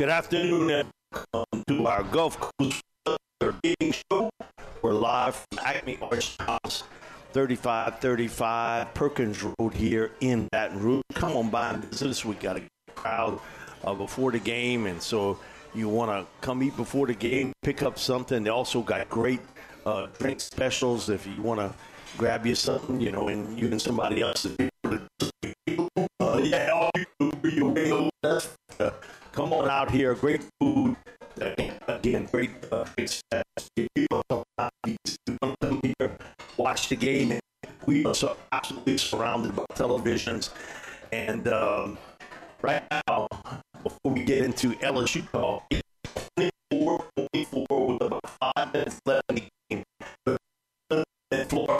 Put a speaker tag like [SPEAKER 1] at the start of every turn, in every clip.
[SPEAKER 1] Good afternoon and welcome to our Gulf Coast Gaming Show. We're live from Acme Oyster House, 3535 Perkins Road here in Baton Rouge. Come on by and visit us. We got a crowd uh, before the game, and so you want to come eat before the game, pick up something. They also got great uh, drink specials if you want to grab you something, you know, and you and somebody else. Uh, yeah, you, uh, come on out here. Great food. Again, great, uh, great here, watch the game. We are so absolutely surrounded by televisions. And um, right now, before we get into LSU call, 24 24 with about five minutes left in the game. Florida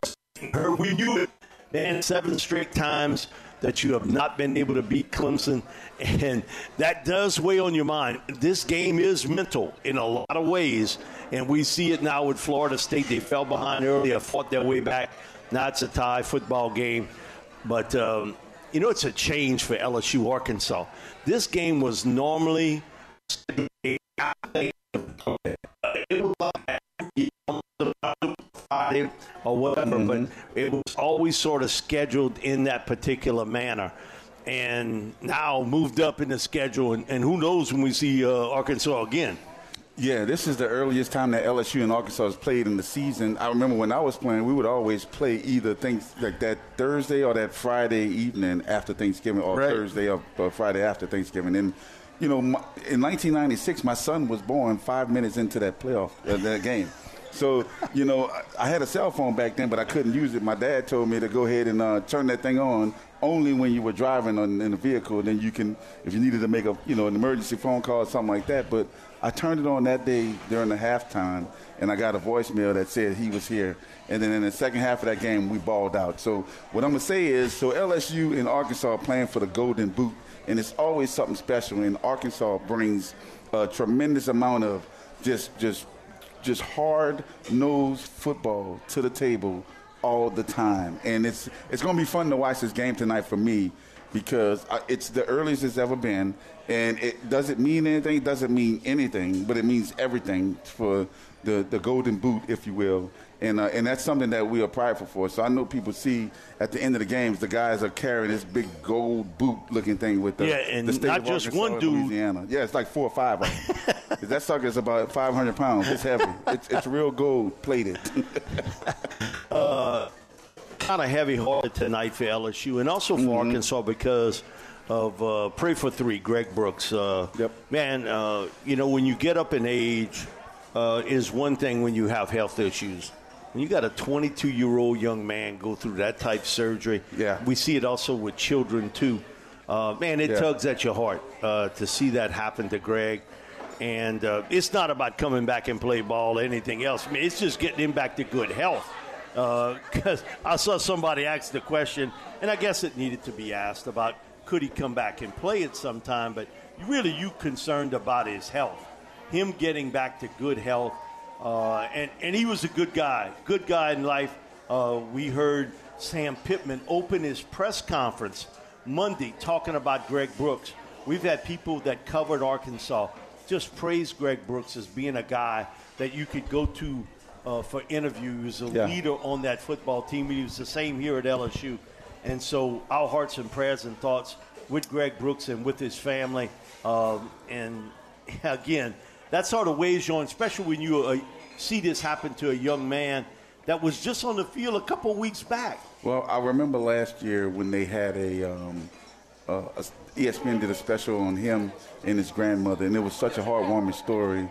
[SPEAKER 1] heard we knew it. Man, seven straight times that you have not been able to beat Clemson, and that does weigh on your mind. This game is mental in a lot of ways, and we see it now with Florida State. They fell behind early, fought their way back. Now it's a tie football game, but um, you know it's a change for LSU Arkansas. This game was normally Friday or whatever, mm-hmm. but it was always sort of scheduled in that particular manner. And now moved up in the schedule, and, and who knows when we see uh, Arkansas again.
[SPEAKER 2] Yeah, this is the earliest time that LSU and Arkansas has played in the season. I remember when I was playing, we would always play either things like that Thursday or that Friday evening after Thanksgiving, or right. Thursday or, or, Friday after Thanksgiving. And you know, my, in 1996, my son was born five minutes into that playoff uh, that game. So, you know, I had a cell phone back then, but I couldn't use it. My dad told me to go ahead and uh, turn that thing on only when you were driving on, in a vehicle. Then you can, if you needed to make a, you know, an emergency phone call or something like that. But I turned it on that day during the halftime, and I got a voicemail that said he was here. And then in the second half of that game, we balled out. So what I'm gonna say is, so LSU and Arkansas playing for the Golden Boot, and it's always something special. And Arkansas brings a tremendous amount of just just just hard nosed football to the table all the time. And it's it's going to be fun to watch this game tonight for me because it's the earliest it's ever been. And it doesn't mean anything, it doesn't mean anything, but it means everything for the, the golden boot, if you will and uh, and that's something that we are prideful for. So I know people see at the end of the games the guys are carrying this big gold boot looking thing with the
[SPEAKER 1] yeah, and
[SPEAKER 2] the state
[SPEAKER 1] not
[SPEAKER 2] of
[SPEAKER 1] just
[SPEAKER 2] Arkansas
[SPEAKER 1] one dude.
[SPEAKER 2] Louisiana. Yeah, it's like four or five. Of them. that sucker is about 500 pounds. It's heavy. It's it's real gold plated.
[SPEAKER 1] uh, kind of heavy hearted tonight for LSU and also for mm-hmm. Arkansas because of uh, pray for three, Greg Brooks. Uh,
[SPEAKER 2] yep.
[SPEAKER 1] Man, uh, you know when you get up in age. Uh, is one thing when you have health issues when you got a 22 year old young man go through that type of surgery,
[SPEAKER 2] yeah.
[SPEAKER 1] we see it also with children too. Uh, man, it yeah. tugs at your heart uh, to see that happen to Greg. And uh, it's not about coming back and play ball or anything else. I mean, it's just getting him back to good health. Because uh, I saw somebody ask the question, and I guess it needed to be asked about could he come back and play at some time, but really you concerned about his health, him getting back to good health uh, and, and he was a good guy, good guy in life. Uh, we heard Sam Pittman open his press conference Monday talking about Greg Brooks. We've had people that covered Arkansas just praise Greg Brooks as being a guy that you could go to uh, for interviews, a yeah. leader on that football team. He was the same here at LSU. And so our hearts and prayers and thoughts with Greg Brooks and with his family. Um, and again, that sort of weighs you on, especially when you uh, see this happen to a young man that was just on the field a couple weeks back.
[SPEAKER 2] Well, I remember last year when they had a, um, uh, a ESPN did a special on him and his grandmother, and it was such a heartwarming story.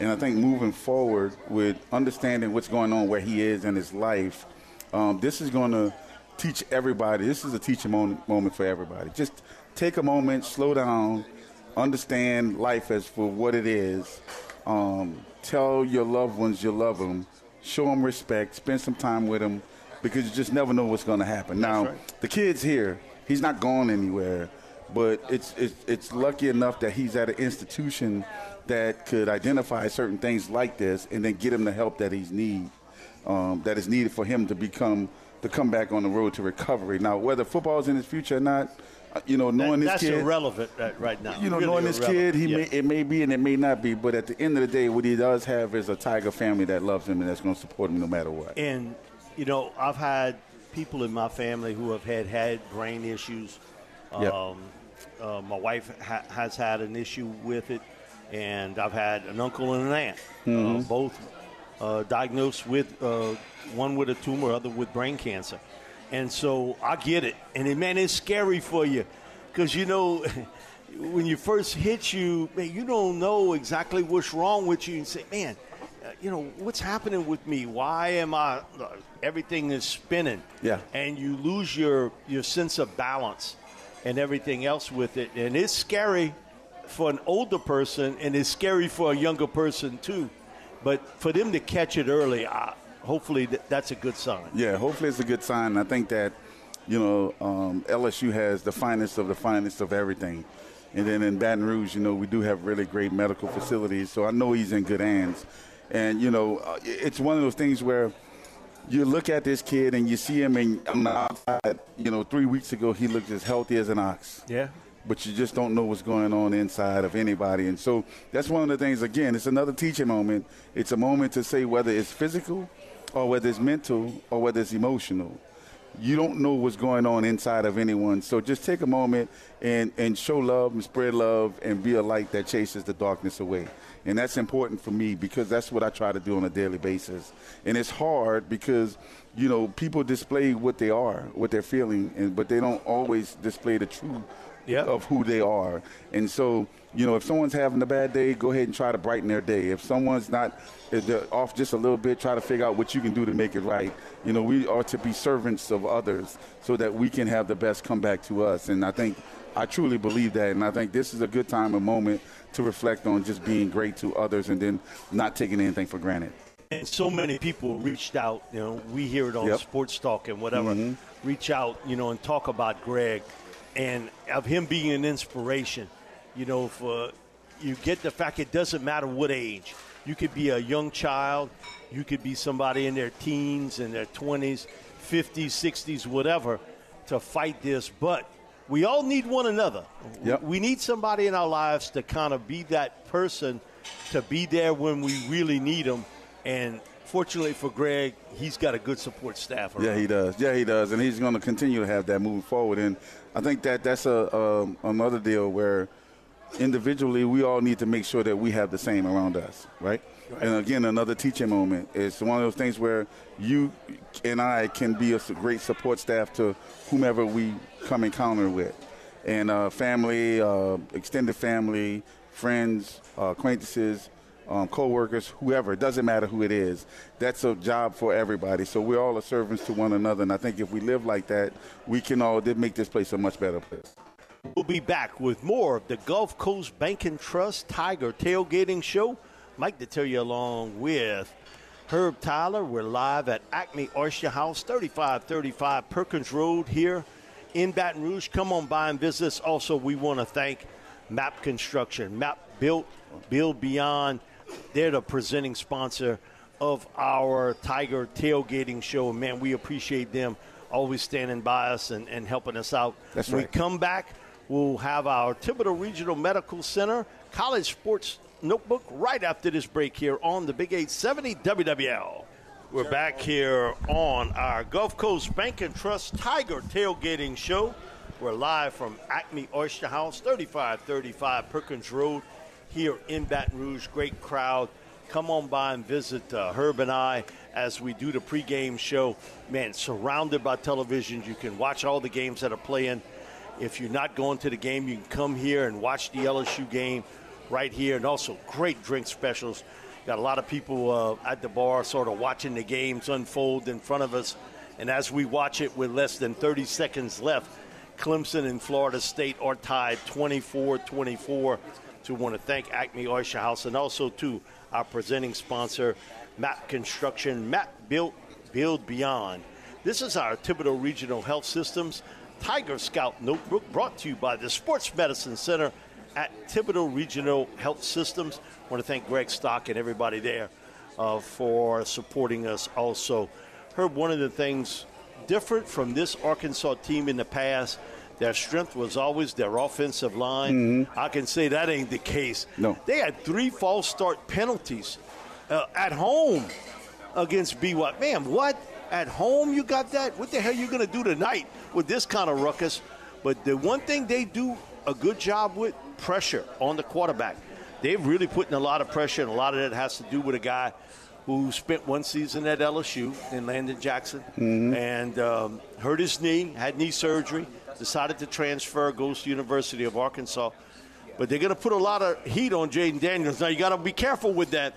[SPEAKER 2] And I think moving forward with understanding what's going on where he is in his life, um, this is going to teach everybody. This is a teaching moment, for everybody. Just take a moment, slow down, understand life as for what it is. Um, tell your loved ones you love them. Show them respect. Spend some time with them because you just never know what's going to happen. Now, right. the kid's here. He's not going anywhere, but it's, it's it's lucky enough that he's at an institution that could identify certain things like this and then get him the help that he's need um, that is needed for him to become to come back on the road to recovery. Now, whether football is in his future or not, uh, you know, knowing
[SPEAKER 1] that,
[SPEAKER 2] this
[SPEAKER 1] that's
[SPEAKER 2] kid,
[SPEAKER 1] irrelevant right now.
[SPEAKER 2] You know,
[SPEAKER 1] really
[SPEAKER 2] knowing this
[SPEAKER 1] irrelevant.
[SPEAKER 2] kid, he
[SPEAKER 1] yeah.
[SPEAKER 2] may, it may be and it may not be, but at the end of the day, what he does have is a Tiger family that loves him and that's going to support him no matter what.
[SPEAKER 1] And you know, I've had people in my family who have had had brain issues.
[SPEAKER 2] Yep.
[SPEAKER 1] Uh, my wife ha- has had an issue with it, and I've had an uncle and an aunt,
[SPEAKER 2] Mm-hmm.
[SPEAKER 1] uh, both uh, diagnosed with uh, one with a tumor, other with brain cancer. And so I get it, and it, man, it's scary for you because you know. When you first hit you, man, you don't know exactly what's wrong with you, and say, "Man, uh, you know what's happening with me? Why am I? Uh, everything is spinning."
[SPEAKER 2] Yeah.
[SPEAKER 1] and you lose your your sense of balance and everything else with it, and it's scary for an older person, and it's scary for a younger person too. But for them to catch it early, I, hopefully th- that's a good sign.
[SPEAKER 2] Yeah, hopefully it's a good sign. I think that, you know, um, LSU has the finest of the finest of everything. And then in Baton Rouge, you know, we do have really great medical facilities. So I know he's in good hands. And, you know, uh, it's one of those things where you look at this kid and you see him and on the outside, you know, three weeks ago he looked as healthy as an ox.
[SPEAKER 1] Yeah.
[SPEAKER 2] But you just don't know what's going on inside of anybody. And so that's one of the things, again, it's another teaching moment. It's a moment to say whether it's physical or whether it's mental or whether it's emotional. You don't know what's going on inside of anyone. So just take a moment and, and show love and spread love and be a light that chases the darkness away. And that's important for me because that's what I try to do on a daily basis. And it's hard because, you know, people display what they are, what they're feeling, and, but they don't always display the truth
[SPEAKER 1] Yep.
[SPEAKER 2] of who they are. And so, you know, if someone's having a bad day, go ahead and try to brighten their day. If someone's not if off just a little bit, try to figure out what you can do to make it right. You know, we are to be servants of others so that we can have the best come back to us. And I think I truly believe that. And I think this is a good time and moment to reflect on just being great to others and then not taking anything for granted.
[SPEAKER 1] And so many people reached out. You know, we hear it on
[SPEAKER 2] Yep.
[SPEAKER 1] Sports Talk and whatever. Mm-hmm. Reach out, you know, and talk about Greg, and of him being an inspiration. You know, for you get the fact it doesn't matter what age. You could be a young child. You could be somebody in their teens, in their twenties, fifties, sixties, whatever, to fight this. But we all need one another.
[SPEAKER 2] Yep.
[SPEAKER 1] We need somebody in our lives to kind of be that person, to be there when we really need them. And fortunately for Greg, he's got a good support staff. Around.
[SPEAKER 2] Yeah, he does. Yeah, he does, and he's going to continue to have that moving forward. And I think that that's a um, another deal where individually we all need to make sure that we have the same around us, right? And again, another teaching moment. It's one of those things where you and I can be a great support staff to whomever we come encounter with, and uh, family, uh, extended family, friends, uh, acquaintances um, co-workers, whoever, it doesn't matter who it is. That's a job for everybody. So we're all a servants to one another. And I think if we live like that, we can all make this place a much better place.
[SPEAKER 1] We'll be back with more of the Gulf Coast Bank and Trust Tiger Tailgating Show. Mike Detillier along with Herb Tyler. We're live at Acme Oyster House, 3535 Perkins Road here in Baton Rouge. Come on by and visit us. Also, we want to thank Map Construction. Map built, build beyond. They're the presenting sponsor of our Tiger Tailgating Show. Man, we appreciate them always standing by us and, and helping us out.
[SPEAKER 2] That's
[SPEAKER 1] When
[SPEAKER 2] right.
[SPEAKER 1] we come back, we'll have our Thibodaux Regional Medical Center College Sports Notebook right after this break here on the Big 870 WWL. We're back here on our Gulf Coast Bank and Trust Tiger Tailgating Show. We're live from Acme Oyster House, 3535 Perkins Road here in Baton Rouge. Great crowd. Come on by and visit uh, Herb and I as we do the pregame show. Man, surrounded by televisions. You can watch all the games that are playing. If you're not going to the game, you can come here and watch the LSU game right here. And also, great drink specials. Got a lot of people uh, at the bar sort of watching the games unfold in front of us. And as we watch it with less than 30 seconds left, Clemson and Florida State are tied 24 24. To want to thank Acme Oyster House and also to our presenting sponsor, Map Construction, Map Built, Build Beyond. This is our Thibodaux Regional Health Systems Tiger Scout Notebook brought to you by the Sports Medicine Center at Thibodaux Regional Health Systems. I want to thank Greg Stock and everybody there uh, for supporting us also. Herb, one of the things different from this Arkansas team in the past, their strength was always their offensive line. Mm-hmm. I can say that ain't the case.
[SPEAKER 2] No.
[SPEAKER 1] They had three false start penalties uh, at home against BYU. Man, what? At home you got that? What the hell are you going to do tonight with this kind of ruckus? But the one thing they do a good job with pressure on the quarterback. They've really put in a lot of pressure, and a lot of that has to do with a guy who spent one season at LSU in Landon Jackson mm-hmm. and um, hurt his knee, had knee surgery, decided to transfer, goes to University of Arkansas. But they're going to put a lot of heat on Jayden Daniels. Now you got to be careful with that.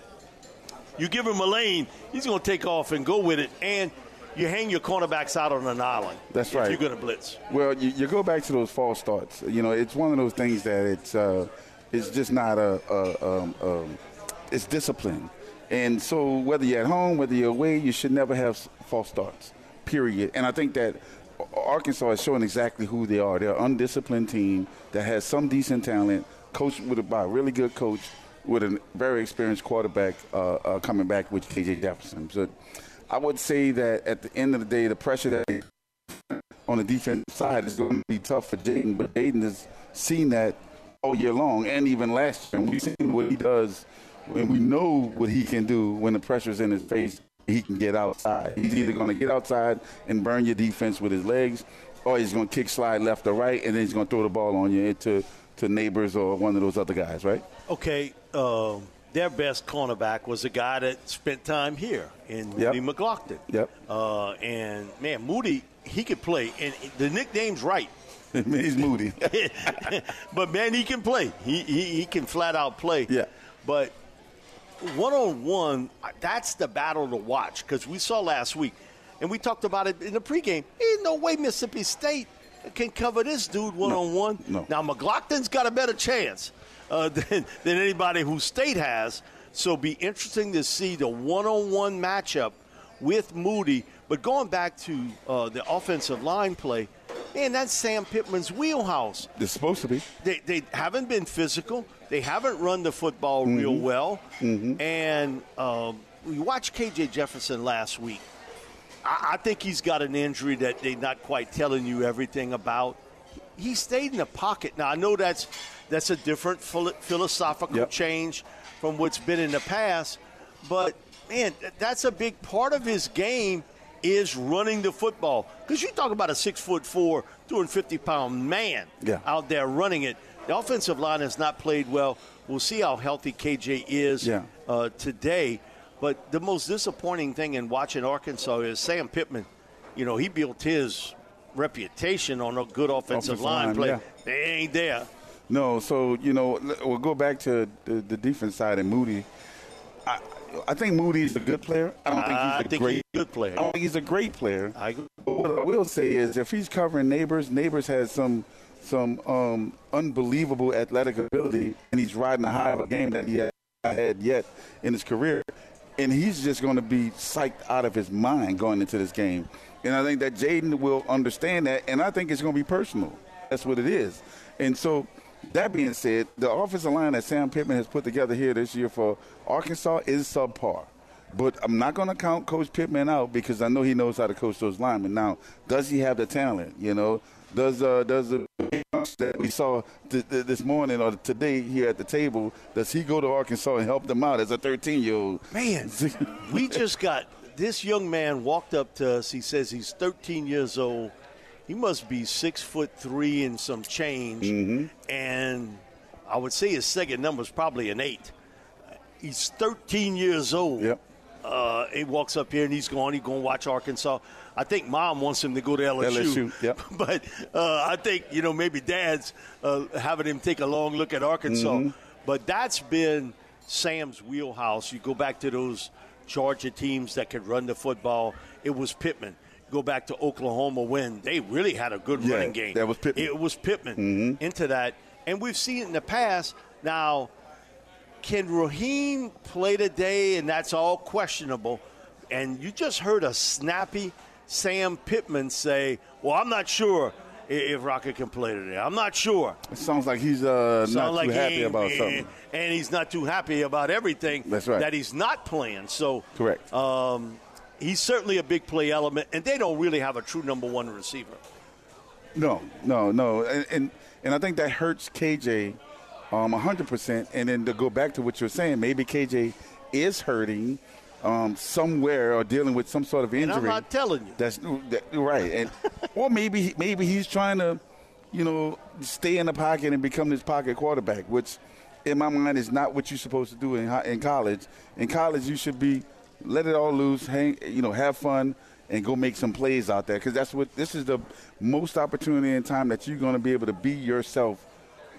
[SPEAKER 1] You give him a lane, he's going to take off and go with it, and you hang your cornerbacks out on an island.
[SPEAKER 2] That's right.
[SPEAKER 1] You're going to blitz.
[SPEAKER 2] Well, you, you, go back to those false starts. You know, it's one of those things that it's uh, it's just not a, a um, um, it's discipline. And so whether you're at home, whether you're away, you should never have false starts. Period. And I think that Arkansas is showing exactly who they are. They're an undisciplined team that has some decent talent, coached with a, by a really good coach with a very experienced quarterback uh, uh, coming back with KJ Jefferson. So I would say that at the end of the day, the pressure that on the defensive side is going to be tough for Jayden, but Jayden has seen that all year long and even last year. And we've seen what he does and we know what he can do when the pressure's in his face. He can get outside. He's either going to get outside and burn your defense with his legs, or he's going to kick slide left or right, and then he's going to throw the ball on you into to Nabers or one of those other guys, right?
[SPEAKER 1] Okay. Uh, their best cornerback was a guy that spent time here in yep. Moody McGlothern.
[SPEAKER 2] Yep.
[SPEAKER 1] Uh, and man, Moody, he could play, and the nickname's right.
[SPEAKER 2] he's Moody.
[SPEAKER 1] but man, he can play. He, he he can flat out play.
[SPEAKER 2] Yeah.
[SPEAKER 1] But one on one, that's the battle to watch because we saw last week, and we talked about it in the pregame. Ain't no way Mississippi State can cover this dude one on one. Now McGlothern's got a better chance uh, than, than anybody who State has. So be interesting to see the one on one matchup with Moody. But going back to uh, the offensive line play, man, that's Sam Pittman's wheelhouse.
[SPEAKER 2] It's supposed to be.
[SPEAKER 1] They, they haven't been physical. They haven't run the football mm-hmm. real well. Mm-hmm. And um, we watched KJ Jefferson last week. I, I think he's got an injury that they're not quite telling you everything about. He stayed in the pocket. Now I know that's that's a different philosophical yep. change from what's been in the past, but man, that's a big part of his game is running the football. Because you talk about a six foot four, 250 pound man
[SPEAKER 2] yeah.
[SPEAKER 1] out there running it. The offensive line has not played well. We'll see how healthy KJ is
[SPEAKER 2] yeah.
[SPEAKER 1] uh, today. But the most disappointing thing in watching Arkansas is Sam Pittman. You know, he built his reputation on a good offensive, offensive line, line, play. Yeah. They ain't there.
[SPEAKER 2] No, so you know, we'll go back to the, the defense side and Moody. I, I think Moody's a good player. I don't think he's a
[SPEAKER 1] think
[SPEAKER 2] great
[SPEAKER 1] he's good player.
[SPEAKER 2] I don't think he's a great player.
[SPEAKER 1] I agree.
[SPEAKER 2] what I will say is, if he's covering Nabers, Nabers has some some um, unbelievable athletic ability, and he's riding the high of a game that he hasn't had yet in his career. And he's just going to be psyched out of his mind going into this game. And I think that Jayden will understand that, and I think it's going to be personal. That's what it is. And so, that being said, the offensive line that Sam Pittman has put together here this year for Arkansas is subpar. But I'm not going to count Coach Pittman out because I know he knows how to coach those linemen. Now, does he have the talent? You know, does uh, does the that we saw th- th- this morning or today here at the table, does he go to Arkansas and help them out as a 13 year old?
[SPEAKER 1] Man, we just got this young man walked up to us. He says he's 13 years old. He must be six foot three and some change,
[SPEAKER 2] mm-hmm.
[SPEAKER 1] and I would say his second number is probably an eight. He's 13 years old.
[SPEAKER 2] Yep.
[SPEAKER 1] Uh, he walks up here and he's going. He's going to watch Arkansas. I think mom wants him to go to LSU.
[SPEAKER 2] LSU yep.
[SPEAKER 1] But uh, I think, you know, maybe dad's uh, having him take a long look at Arkansas. Mm-hmm. But that's been Sam's wheelhouse. You go back to those Georgia teams that could run the football, it was Pittman. Go back to Oklahoma when they really had a good
[SPEAKER 2] yeah,
[SPEAKER 1] running game.
[SPEAKER 2] That was Pittman.
[SPEAKER 1] It was Pittman
[SPEAKER 2] mm-hmm.
[SPEAKER 1] into that. And we've seen it in the past. Now, can Raheim play today? And that's all questionable. And you just heard a snappy – Sam Pittman say, "Well, I'm not sure if Rocket can play today. I'm not sure."
[SPEAKER 2] It sounds like he's uh, not like too happy about something,
[SPEAKER 1] and he's not too happy about everything.
[SPEAKER 2] That's right.
[SPEAKER 1] That he's not playing. So
[SPEAKER 2] correct.
[SPEAKER 1] Um, he's certainly a big play element, and they don't really have a true number one receiver.
[SPEAKER 2] No, no, no, and and, and I think that hurts KJ um, 100%. And then to go back to what you're saying, maybe KJ is hurting um, somewhere or dealing with some sort of injury. And
[SPEAKER 1] I'm not telling you.
[SPEAKER 2] That's that, right. And or maybe maybe he's trying to, you know, stay in the pocket and become this pocket quarterback, which in my mind is not what you're supposed to do in in college. In college, you should be let it all loose, hang, you know, have fun and go make some plays out there. Because that's what this is the most opportunity in time that you're going to be able to be yourself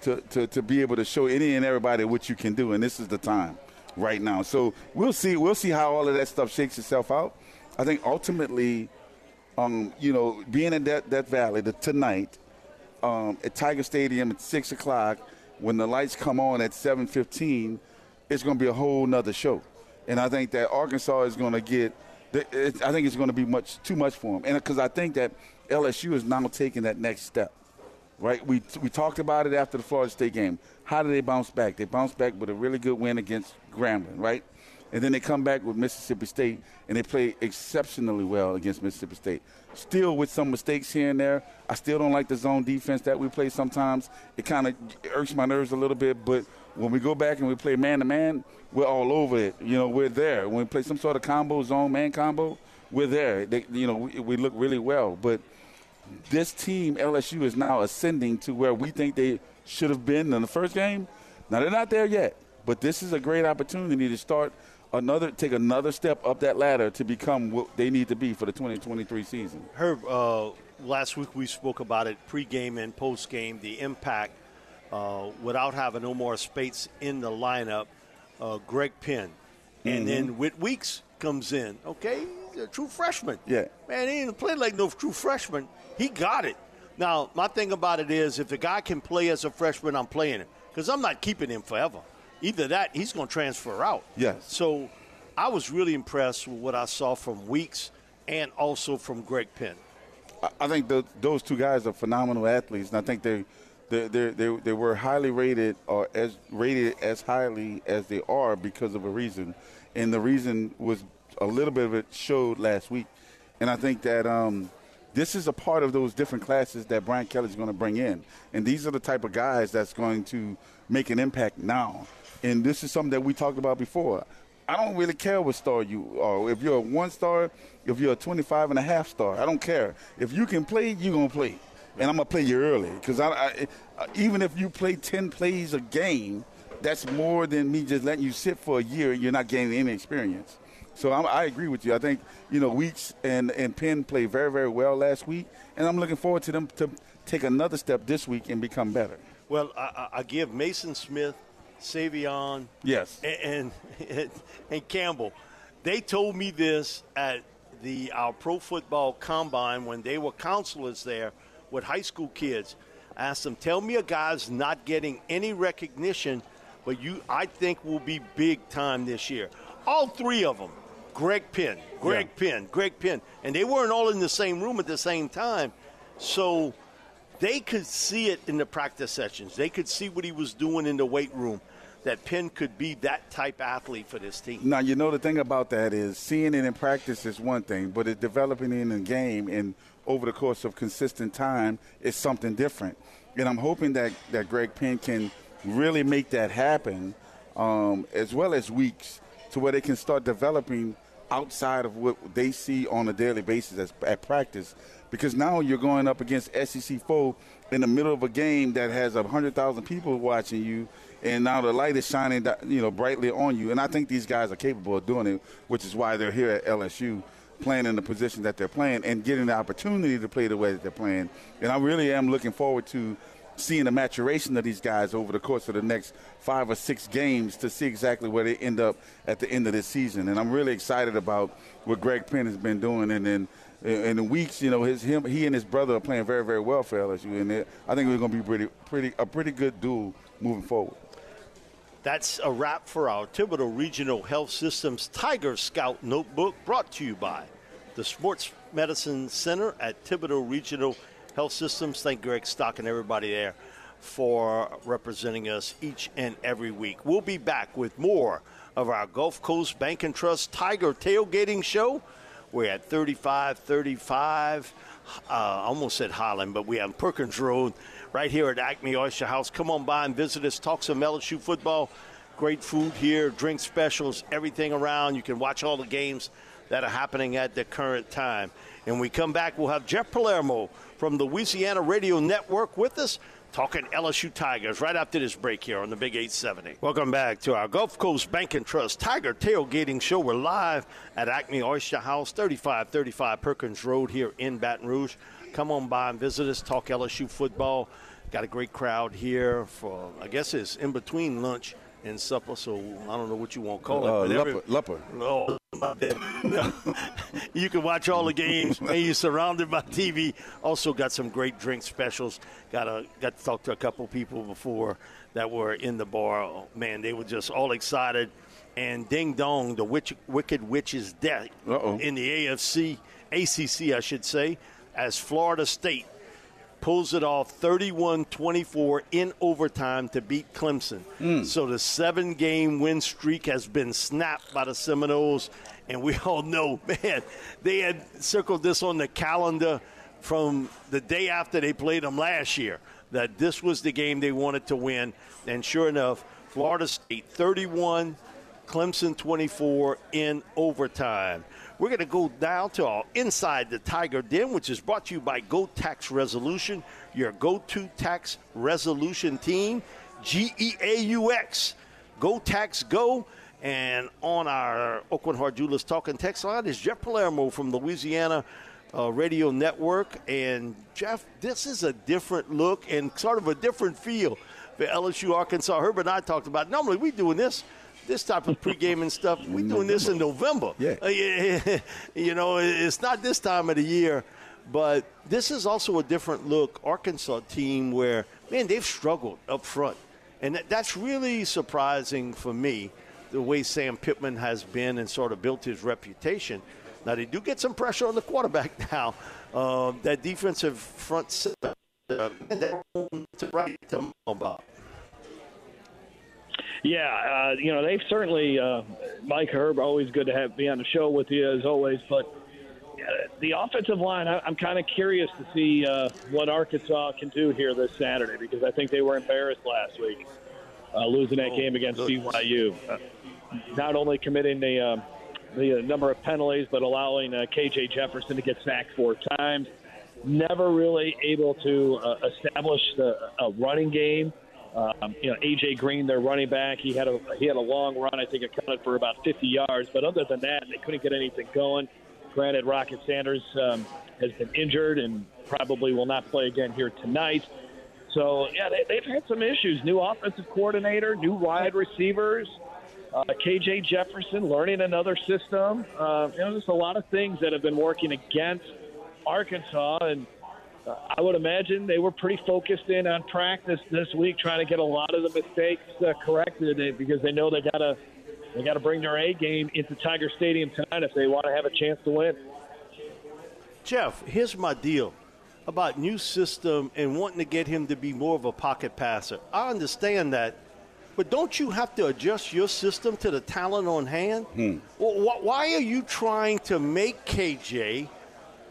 [SPEAKER 2] to, to, to be able to show any and everybody what you can do and this is the time right now. So we'll see we'll see how all of that stuff shakes itself out. I think ultimately um, you know being in that, that valley the, tonight um, at tiger stadium at 6 o'clock when the lights come on at 7.15 it's going to be a whole nother show and i think that arkansas is going to get – I think it's going to be much too much for them, and because I think that LSU is now taking that next step. Right, we we talked about it after the Florida State game. How do they bounce back? They bounce back with a really good win against Grambling, right? And then they come back with Mississippi State and they play exceptionally well against Mississippi State. Still with some mistakes here and there. I still don't like the zone defense that we play sometimes. It kind of irks my nerves a little bit, but when we go back and we play man to man, we're all over it. You know, we're there. When we play some sort of combo, zone man combo, we're there. They, you know, we, we look really well. But this team, LSU, is now ascending to where we think they should have been in the first game. Now they're not there yet, but this is a great opportunity to start another, take another step up that ladder to become what they need to be for the 2023 season.
[SPEAKER 1] Herb, uh, last week we spoke about it pregame and postgame, the impact uh, without having Omar Speights in the lineup uh, Greg Penn. And mm-hmm. then Whit Weeks comes in. Okay, he's a true freshman.
[SPEAKER 2] Yeah.
[SPEAKER 1] Man, he didn't play like no true freshman. He got it. Now, my thing about it is if the guy can play as a freshman, I'm playing him. Because I'm not keeping him forever. Either that, he's going to transfer out.
[SPEAKER 2] Yes.
[SPEAKER 1] So I was really impressed with what I saw from Weeks and also from Greg Penn.
[SPEAKER 2] I think the, those two guys are phenomenal athletes, and I think they, they, they, they were highly rated or as rated as highly as they are because of a reason, and the reason was a little bit of it showed last week, and I think that um, this is a part of those different classes that Brian Kelly is going to bring in, and these are the type of guys that's going to make an impact now, and this is something that we talked about before. I don't really care what star you are. If you're a one star, if you're a 25 and a half star, I don't care. If you can play, you're going to play and I'm gonna play you early because I, I, uh, even if you play ten plays a game, that's more than me just letting you sit for a year and you're not gaining any experience. So I'm, i agree with you. I think you know Weeks and and Penn played very very well last week, and I'm looking forward to them to take another step this week and become better.
[SPEAKER 1] Well, I, I give Mason Smith, Savion,
[SPEAKER 2] yes,
[SPEAKER 1] and, and and Campbell. They told me this at the our pro football combine when they were counselors there with high school kids. I asked them, tell me a guy's not getting any recognition, but you, I think, will be big time this year. All three of them, Greg Penn, Greg yeah. Penn, Greg Penn, and they weren't all in the same room at the same time, so they could see it in the practice sessions. They could see what he was doing in the weight room. That Penn could be that type athlete for this team.
[SPEAKER 2] Now you know the thing about that is seeing it in practice is one thing, but it's developing in the game and over the course of consistent time is something different. And I'm hoping that, that Greg Penn can really make that happen, um, as well as weeks, to where they can start developing outside of what they see on a daily basis as, at practice. Because now you're going up against SEC foe in the middle of a game that has 100,000 people watching you, and now the light is shining you know, brightly on you. And I think these guys are capable of doing it, which is why they're here at LSU playing in the position that they're playing and getting the opportunity to play the way that they're playing. And I really am looking forward to seeing the maturation of these guys over the course of the next five or six games to see exactly where they end up at the end of this season. And I'm really excited about what Greg Penn has been doing. And then in the weeks, you know, his him he and his brother are playing very very well for LSU, and I think we're going to be pretty pretty a pretty good duel moving forward.
[SPEAKER 1] That's a wrap for our Thibodaux Regional Health Systems Tiger Scout Notebook brought to you by the Sports Medicine Center at Thibodaux Regional Health Systems. Thank Greg Stock and everybody there for representing us each and every week. We'll be back with more of our Gulf Coast Bank and Trust Tiger Tailgating Show. We're at 3535 uh, almost at Holland, but we have Perkins Road right here at Acme Oyster House. Come on by and visit us. Talk some LSU football. Great food here, drink specials, everything around. You can watch all the games that are happening at the current time. And we come back, we'll have Jeff Palermo from the Louisiana Radio Network with us talking LSU Tigers right after this break here on the Big 870. Welcome back to our Gulf Coast Bank and Trust Tiger Tailgating Show. We're live at Acme Oyster House, 3535 Perkins Road here in Baton Rouge. Come on by and visit us, talk LSU football. Got a great crowd here for, I guess it's in between lunch and supper, so I don't know what you want to call
[SPEAKER 2] uh,
[SPEAKER 1] it.
[SPEAKER 2] Lupper.
[SPEAKER 1] Oh, you can watch all the games, and you're surrounded by TV. Also, got some great drink specials. Got a got to talk to a couple people before that were in the bar. Oh, man, they were just all excited. And ding dong, the witch, wicked witch's death in the AFC, ACC, I should say, as Florida State pulls it off 31 24 in overtime to beat Clemson. Mm. So the seven game win streak has been snapped by the Seminoles. And we all know, man, they had circled this on the calendar from the day after they played them last year that this was the game they wanted to win. And sure enough, Florida State 31, Clemson 24 in overtime. We're going to go down to our Inside the Tiger Den, which is brought to you by Go Tax Resolution, your go to tax resolution team, G E A U X. Go Tax Go. And on our Aucoin Hart Jewelers Talking Text line is Jeff Palermo from Louisiana uh, Radio Network. And Jeff, this is a different look and sort of a different feel for LSU Arkansas. Herbert and I talked about. Normally, we doing this this type of pregame and stuff. We're doing this in November.
[SPEAKER 2] Yeah. Uh,
[SPEAKER 1] yeah. you know, it's not this time of the year, but this is also a different look. Arkansas team where, man, they've struggled up front. And that's really surprising for me, the way Sam Pittman has been and sort of built his reputation. Now, they do get some pressure on the quarterback now. Uh, that defensive front, uh, right to about.
[SPEAKER 3] Yeah, uh, you know they've certainly uh, Mike Herb always good to have be on the show with you as always. But uh, the offensive line, I, am kind of curious to see uh, what Arkansas can do here this Saturday because I think they were embarrassed last week, uh, losing that oh, game against goodness. BYU. Uh, not only committing the um, the number of penalties, but allowing KJ Jefferson to get sacked four times. Never really able to establish the, a running game. Um, you know, AJ Green, their running back, he had a he had a long run. I think it counted for about 50 yards. But other than that, they couldn't get anything going. Granted, Rocket Sanders um, has been injured and probably will not play again here tonight. So yeah, they, they've had some issues. New offensive coordinator, new wide receivers. Uh, KJ Jefferson learning another system. Uh, you know, there's a lot of things that have been working against Arkansas, and I would imagine they were pretty focused in on practice this week, trying to get a lot of the mistakes uh, corrected because they know they got to they got to bring their A game into Tiger Stadium tonight if they want to have a chance to win.
[SPEAKER 1] Jeff, here's my deal about new system and wanting to get him to be more of a pocket passer. I understand that, but don't you have to adjust your system to the talent on hand? Hmm. Well, why are you trying to make KJ?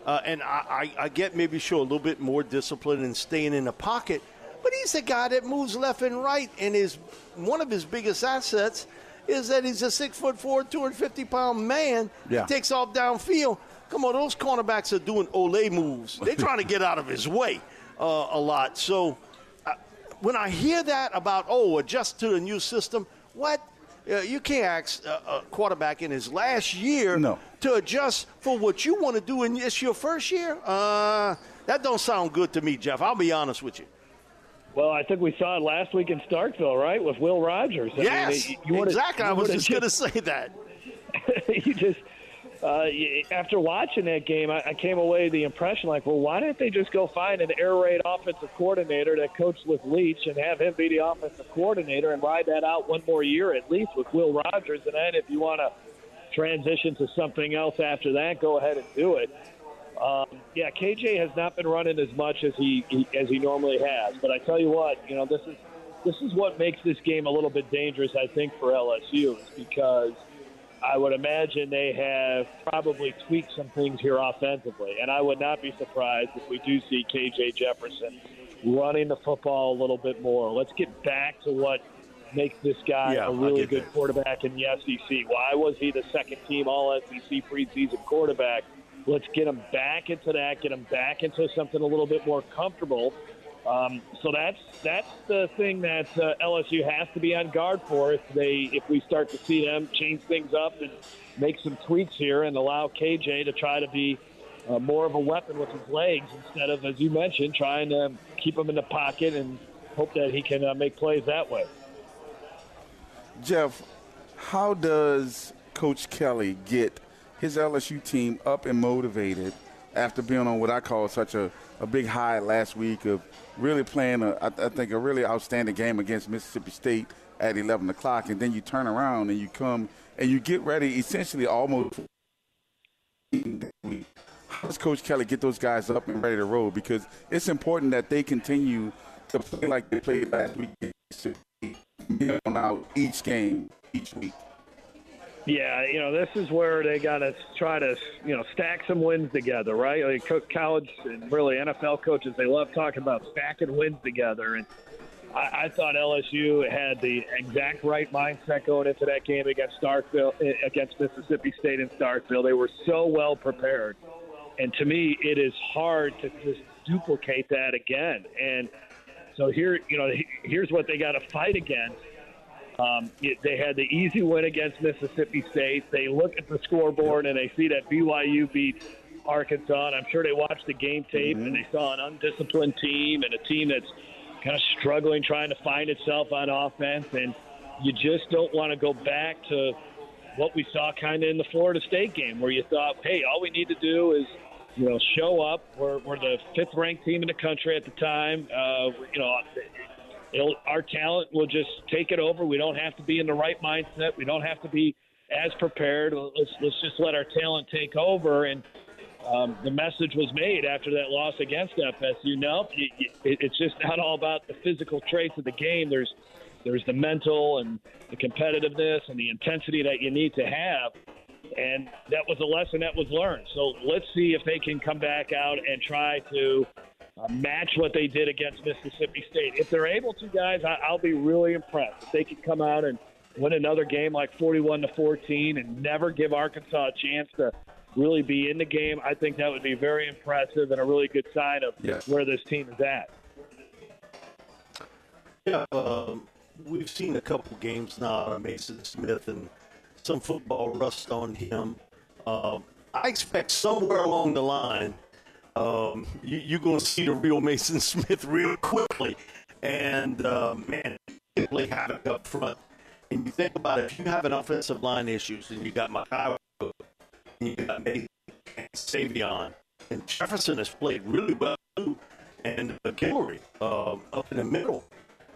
[SPEAKER 1] Uh, and I, I, I, get maybe show a little bit more discipline and staying in the pocket, but he's a guy that moves left and right, and is one of his biggest assets is that he's a six foot four, 250 pound man. Yeah. He takes off downfield. Come on, those cornerbacks are doing Ole moves. They're trying to get out of his way uh, a lot. So uh, when I hear that about, oh, adjust to the new system, what? Uh, you can't ask a quarterback in his last year
[SPEAKER 2] no.
[SPEAKER 1] to adjust for what you want to do in it's your first year. Uh, that don't sound good to me, Jeff. I'll be honest with you.
[SPEAKER 3] Well, I think we saw it last week in Starkville, right, with Will Rogers.
[SPEAKER 1] I yes, mean, you exactly. I was just going to say that.
[SPEAKER 3] you just uh, after watching that game, I, I came away the impression like, well, why didn't they just go find an air raid offensive coordinator that coached with Leach and have him be the offensive coordinator and ride that out one more year at least with Will Rogers, and then if you want to transition to something else after that, go ahead and do it. Um, yeah, KJ has not been running as much as he, he as he normally has, but I tell you what, you know, this is this is what makes this game a little bit dangerous, I think, for LSU, is because I would imagine they have probably tweaked some things here offensively. And I would not be surprised if we do see KJ Jefferson running the football a little bit more. Let's get back to what makes this guy
[SPEAKER 1] Yeah,
[SPEAKER 3] a really good
[SPEAKER 1] that.
[SPEAKER 3] quarterback in the SEC. Why was he the second team All SEC preseason quarterback? Let's get him back into that, get him back into something a little bit more comfortable. Um, so that's that's the thing that uh, LSU has to be on guard for if they if we start to see them change things up and make some tweaks here and allow KJ to try to be uh, more of a weapon with his legs instead of, as you mentioned, trying to keep him in the pocket and hope that he can uh, make plays that way.
[SPEAKER 2] Jeff, how does Coach Kelly get his LSU team up and motivated after being on what I call such a, a big high last week of really playing, a, I, I think, a really outstanding game against Mississippi State at 11 o'clock, and then you turn around and you come and you get ready essentially almost how does Coach Kelly get those guys up and ready to roll? Because it's important that they continue to play like they played last week. Out each game, each week.
[SPEAKER 3] Yeah, you know, this is where they got to try to, you know, stack some wins together, right? Like co- college and really NFL coaches, they love talking about stacking wins together. And I, I thought LSU had the exact right mindset going into that game against Starkville, eh, against Mississippi State in Starkville. They were so well prepared. And to me, it is hard to just duplicate that again. And so here, you know, here's what they got to fight against. Um, they had the easy win against Mississippi State. They look at the scoreboard and they see that BYU beat Arkansas. And I'm sure they watched the game tape and they saw an undisciplined team and a team that's kind of struggling, trying to find itself on offense. And you just don't want to go back to what we saw kind of in the Florida State game, where you thought, hey, all we need to do is, you know, show up. We're, we're the fifth ranked team in the country at the time. Uh, you know, it'll, our talent will just take it over. We don't have to be in the right mindset. We don't have to be as prepared. Let's let's just let our talent take over. And um, the message was made after that loss against FSU. No, it, it, it's just not all about the physical traits of the game. There's there's the mental and the competitiveness and the intensity that you need to have. And that was a lesson that was learned. So let's see if they can come back out and try to match what they did against Mississippi State. If they're able to, guys, I, I'll be really impressed. If they can come out and win another game like 41 to 14 and never give Arkansas a chance to really be in the game, I think that would be very impressive and a really good sign of
[SPEAKER 2] Yes.
[SPEAKER 3] where this team is at.
[SPEAKER 1] Yeah, um, we've seen a couple games now of Mason Smith and some football rust on him. Um, I expect somewhere along the line, um, you, you're going to see the real Mason Smith real quickly. And, uh, man, play havoc up front. And you think about it, if you have an offensive line issues and you got Mekhi, and you got and Savion, and Jefferson has played really well too, and McKellery um, up in the middle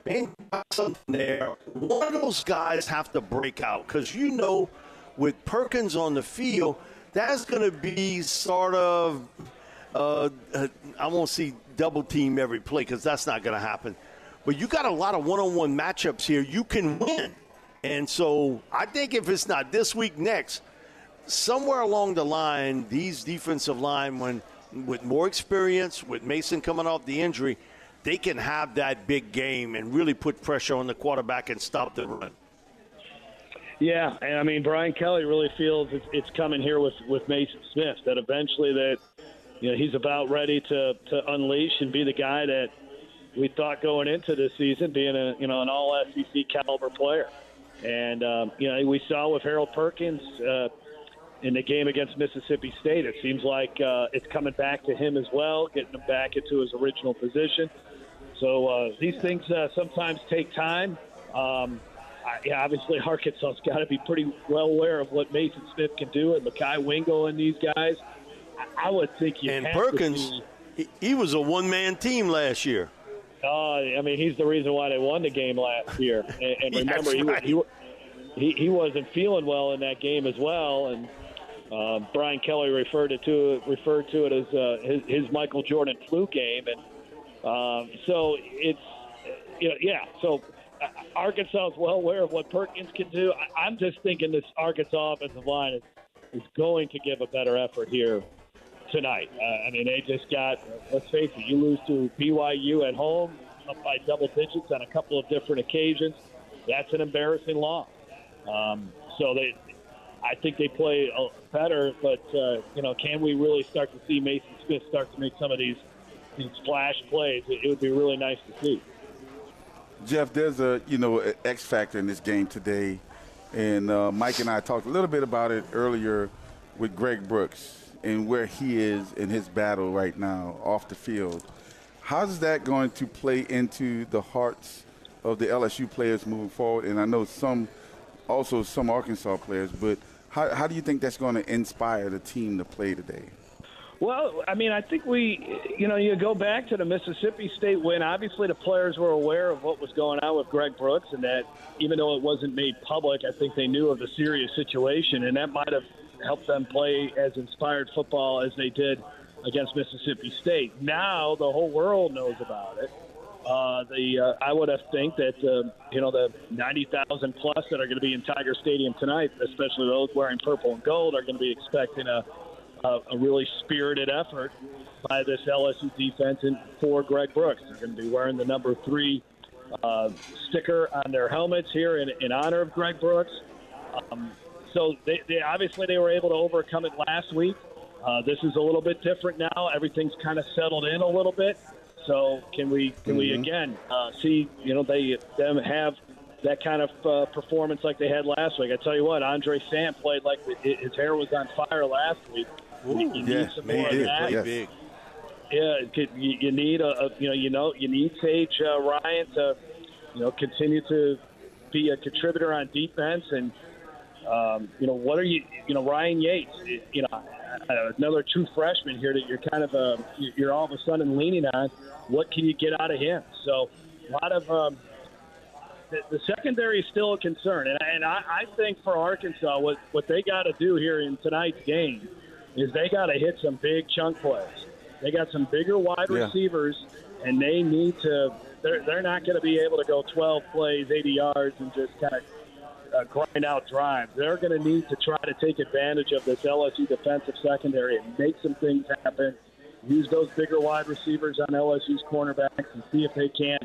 [SPEAKER 1] man, got something there. One of those guys have to break out because you know, with Perkins on the field, that's going to be sort of. Uh, uh, I won't see double team every play because that's not going to happen. But you got a lot of one-on-one matchups here. You can win, and so I think if it's not this week, next, somewhere along the line, these defensive linemen with more experience, with Mason coming off the injury, they can have that big game and really put pressure on the quarterback and stop the run.
[SPEAKER 3] Yeah, and I mean Brian Kelly really feels it's, it's coming here with with Mason Smith that eventually that you know he's about ready to to unleash and be the guy that we thought going into this season being a you know an all SEC caliber player, and um, you know we saw with Harold Perkins. Uh, in the game against Mississippi State, it seems like uh, it's coming back to him as well, getting him back into his original position. So uh, these things uh, sometimes take time. Um, I, yeah, obviously Arkansas's got to be pretty well aware of what Mason Smith can do, and Mekhi Wingo and these guys. I, would think you
[SPEAKER 1] And
[SPEAKER 3] have to
[SPEAKER 1] Perkins, he, he was a one-man team last year.
[SPEAKER 3] Uh, I mean, he's the reason why they won the game last year. And, and remember, he,
[SPEAKER 1] right.
[SPEAKER 3] he, he he wasn't feeling well in that game as well. And uh, Brian Kelly referred it to referred to it as uh, his, his Michael Jordan flu game. And um, so it's you know, yeah. So Arkansas is well aware of what Perkins can do. I, I'm just thinking this Arkansas offensive line is, is going to give a better effort here tonight. Uh, I mean, they just got, let's face it, you lose to BYU at home up by double digits on a couple of different occasions. That's an embarrassing loss. Um, so they, I think they play better, but uh, you know, can we really start to see Mason Smith start to make some of these these splash plays? It, it would be really nice to see.
[SPEAKER 2] Jeff, there's a you know X factor in this game today, and uh, Mike and I talked a little bit about it earlier with Greg Brooks and where he is in his battle right now off the field. How's that going to play into the hearts of the LSU players moving forward? And I know some, also some Arkansas players, but how, how do you think that's going to inspire the team to play today?
[SPEAKER 3] Well, I mean, I think we, you know, you go back to the Mississippi State win. Obviously, the players were aware of what was going on with Greg Brooks, and that even though it wasn't made public, I think they knew of the serious situation, and that might have helped them play as inspired football as they did against Mississippi State. Now the whole world knows about it. Uh, the uh, I would have think that uh, you know the 90,000 plus that are going to be in Tiger Stadium tonight, especially those wearing purple and gold, are going to be expecting a a, a really spirited effort by this LSU defense and for Greg Brooks. They're going to be wearing the number three uh, sticker on their helmets here in, in honor of Greg Brooks. Um, so they, they obviously they were able to overcome it last week. Uh, this is a little bit different now. Everything's kind of settled in a little bit. So can we can mm-hmm. we again uh, see you know they them have that kind of uh, performance like they had last week? I tell you what, Andre Sam played like his hair was on fire last week.
[SPEAKER 1] Ooh, you need yeah, some more of that. Yes. Big.
[SPEAKER 3] Yeah, you, you need a, a, you know you know you need Sage uh, Ryan to you know continue to be a contributor on defense and um, you know what are you you know Ryan Yates you know another true freshman here that you're kind of uh, you're all of a sudden leaning on what can you get out of him so a lot of um, the, the secondary is still a concern and, and I, I think for Arkansas what what they got to do here in tonight's game is they got to hit some big chunk plays. They got some bigger wide yeah. receivers, and they need to. They're they're not going to be able to go 12 plays, 80 yards, and just kind of uh, grind out drives. They're going to need to try to take advantage of this LSU defensive secondary and make some things happen. Use those bigger wide receivers on LSU's cornerbacks and see if they can't,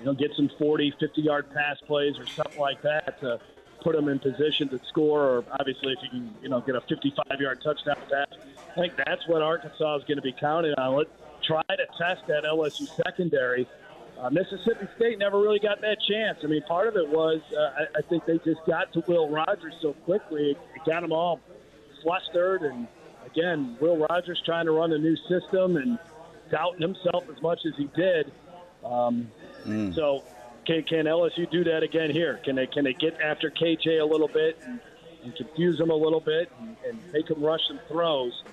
[SPEAKER 3] you know, get some 40, 50 yard pass plays or something like that to put them in position to score, or obviously if you can, you know, get a 55-yard touchdown pass. I think that's what Arkansas is going to be counting on. Let's try to test that LSU secondary. Uh, Mississippi State never really got that chance. I mean, part of it was uh, I, I think they just got to Will Rogers so quickly, it, it got them all flustered. And again, Will Rogers trying to run a new system and doubting himself as much as he did. Um, mm. So can, can LSU do that again here? Can they can they get after KJ a little bit and, and confuse him a little bit and, and make him rush some throws?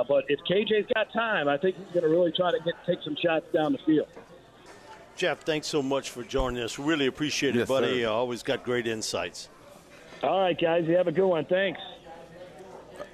[SPEAKER 3] Uh, but if KJ's got time, I think he's going to really try to get take some shots down the field.
[SPEAKER 1] Jeff, thanks so much for joining us. Really appreciate it, yes, buddy. Uh, always got great insights.
[SPEAKER 3] All right, guys. You have a good one. Thanks.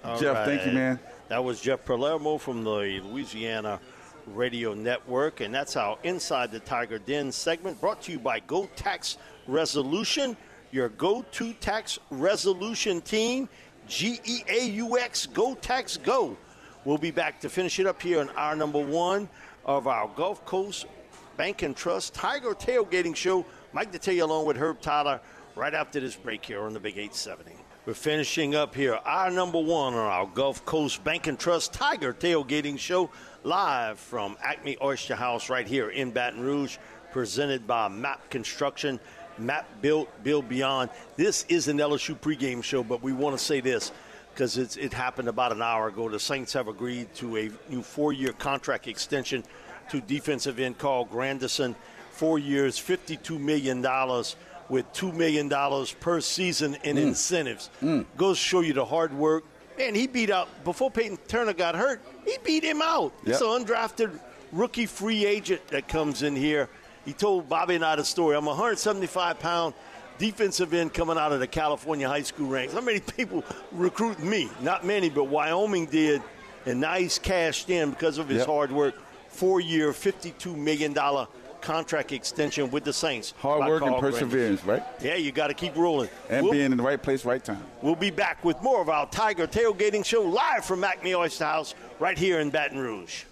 [SPEAKER 2] All Jeff, right. thank you, man.
[SPEAKER 1] That was Jeff Palermo from the Louisiana Radio Network. And that's our Inside the Tiger Den segment brought to you by Go Tax Resolution, your go to tax resolution team. G E A U X, Go Tax Go. We'll be back to finish it up here on our number one of our Gulf Coast Bank and Trust Tiger Tailgating Show. Mike Detillier along with Herb Tyler right after this break here on the Big 870. We're finishing up here our number one on our Gulf Coast Bank and Trust Tiger Tailgating Show live from Acme Oyster House right here in Baton Rouge, presented by MAP Construction. MAP Built, Build Beyond. This is an LSU pregame show, but we want to say this because it happened about an hour ago. The Saints have agreed to a new four year contract extension to defensive end Carl Granderson. Four years, $52 million with $2 million per season in mm. incentives. Mm. Goes to show you the hard work. And he beat out, before Payton Turner got hurt, he beat him out. Yep. It's an undrafted rookie free agent that comes in here. He told Bobby and I the story. I'm a 175 pound defensive end coming out of the California high school ranks. How many people recruit me? Not many, but Wyoming did. And now he's cashed in because of his yep. hard work. Four year, $52 million contract extension with the Saints.
[SPEAKER 2] Hard work and perseverance, right?
[SPEAKER 1] Yeah, you got to keep rolling.
[SPEAKER 2] And we'll, being in the right place, right time.
[SPEAKER 1] We'll be back with more of our Tiger Tailgating Show live from Acme Oyster House right here in Baton Rouge.